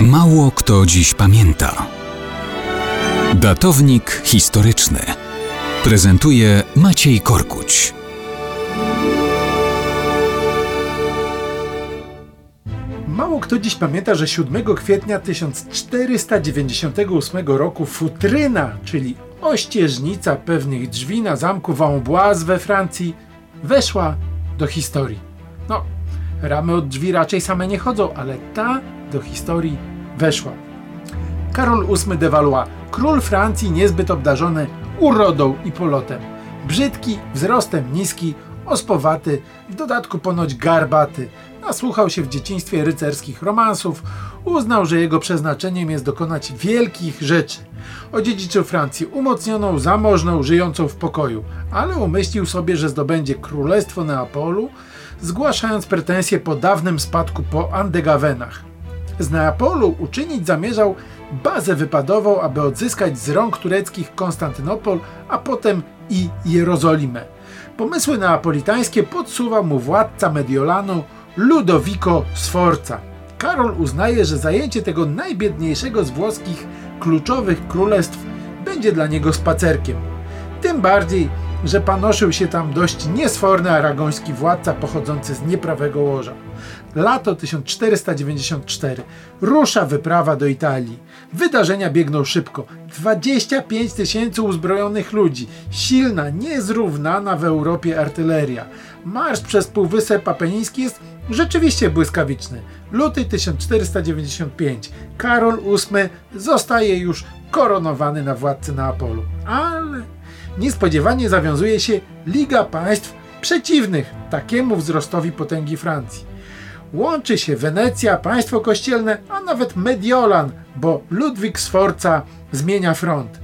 Mało kto dziś pamięta. Datownik historyczny prezentuje Maciej Korkuć. Mało kto dziś pamięta, że 7 kwietnia 1498 roku futryna, czyli ościeżnica pewnych drzwi na zamku Vamboise we Francji, weszła do historii. No, ramy od drzwi raczej same nie chodzą, ale ta do historii weszła. Karol VIII de Valois, król Francji niezbyt obdarzony urodą i polotem. Brzydki, wzrostem niski, ospowaty, w dodatku ponoć garbaty. Nasłuchał się w dzieciństwie rycerskich romansów, uznał, że jego przeznaczeniem jest dokonać wielkich rzeczy. Odziedziczył Francję umocnioną, zamożną, żyjącą w pokoju, ale umyślił sobie, że zdobędzie Królestwo Neapolu, zgłaszając pretensje po dawnym spadku po Andegawenach. Z Neapolu uczynić zamierzał bazę wypadową, aby odzyskać z rąk tureckich Konstantynopol, a potem i Jerozolimę. Pomysły neapolitańskie podsuwał mu władca Mediolanu Ludovico Sforza. Karol uznaje, że zajęcie tego najbiedniejszego z włoskich kluczowych królestw będzie dla niego spacerkiem. Tym bardziej, że panoszył się tam dość niesforny aragoński władca pochodzący z nieprawego łoża. Lato 1494. Rusza wyprawa do Italii. Wydarzenia biegną szybko. 25 tysięcy uzbrojonych ludzi. Silna, niezrównana w Europie artyleria. Marsz przez Półwysep Apeniński jest rzeczywiście błyskawiczny. Luty 1495. Karol VIII zostaje już koronowany na władcy Neapolu. Ale niespodziewanie zawiązuje się Liga Państw przeciwnych takiemu wzrostowi potęgi Francji. Łączy się Wenecja, państwo kościelne, a nawet Mediolan, bo Ludwik Sforza zmienia front.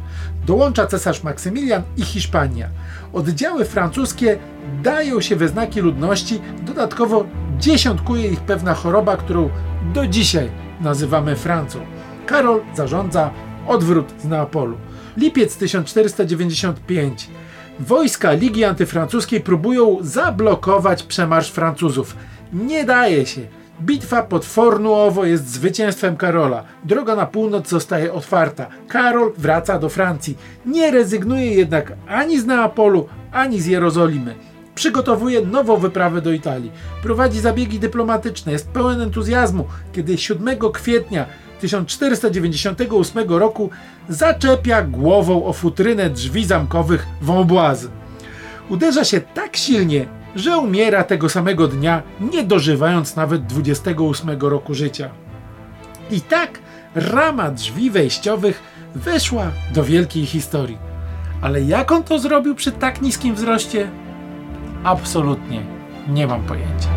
Dołącza cesarz Maksymilian i Hiszpania. Oddziały francuskie dają się we znaki ludności, dodatkowo dziesiątkuje ich pewna choroba, którą do dzisiaj nazywamy Francją. Karol zarządza odwrót z Neapolu. Lipiec 1495. Wojska Ligi Antyfrancuskiej próbują zablokować przemarsz Francuzów. Nie daje się. Bitwa pod Fornuowo jest zwycięstwem Karola. Droga na północ zostaje otwarta. Karol wraca do Francji. Nie rezygnuje jednak ani z Neapolu, ani z Jerozolimy. Przygotowuje nową wyprawę do Italii. Prowadzi zabiegi dyplomatyczne, jest pełen entuzjazmu, kiedy 7 kwietnia 1498 roku zaczepia głową o futrynę drzwi zamkowych Wąbłazy. Uderza się tak silnie, że umiera tego samego dnia, nie dożywając nawet 28 roku życia. I tak rama drzwi wejściowych weszła do wielkiej historii. Ale jak on to zrobił przy tak niskim wzroście? Absolutnie nie mam pojęcia.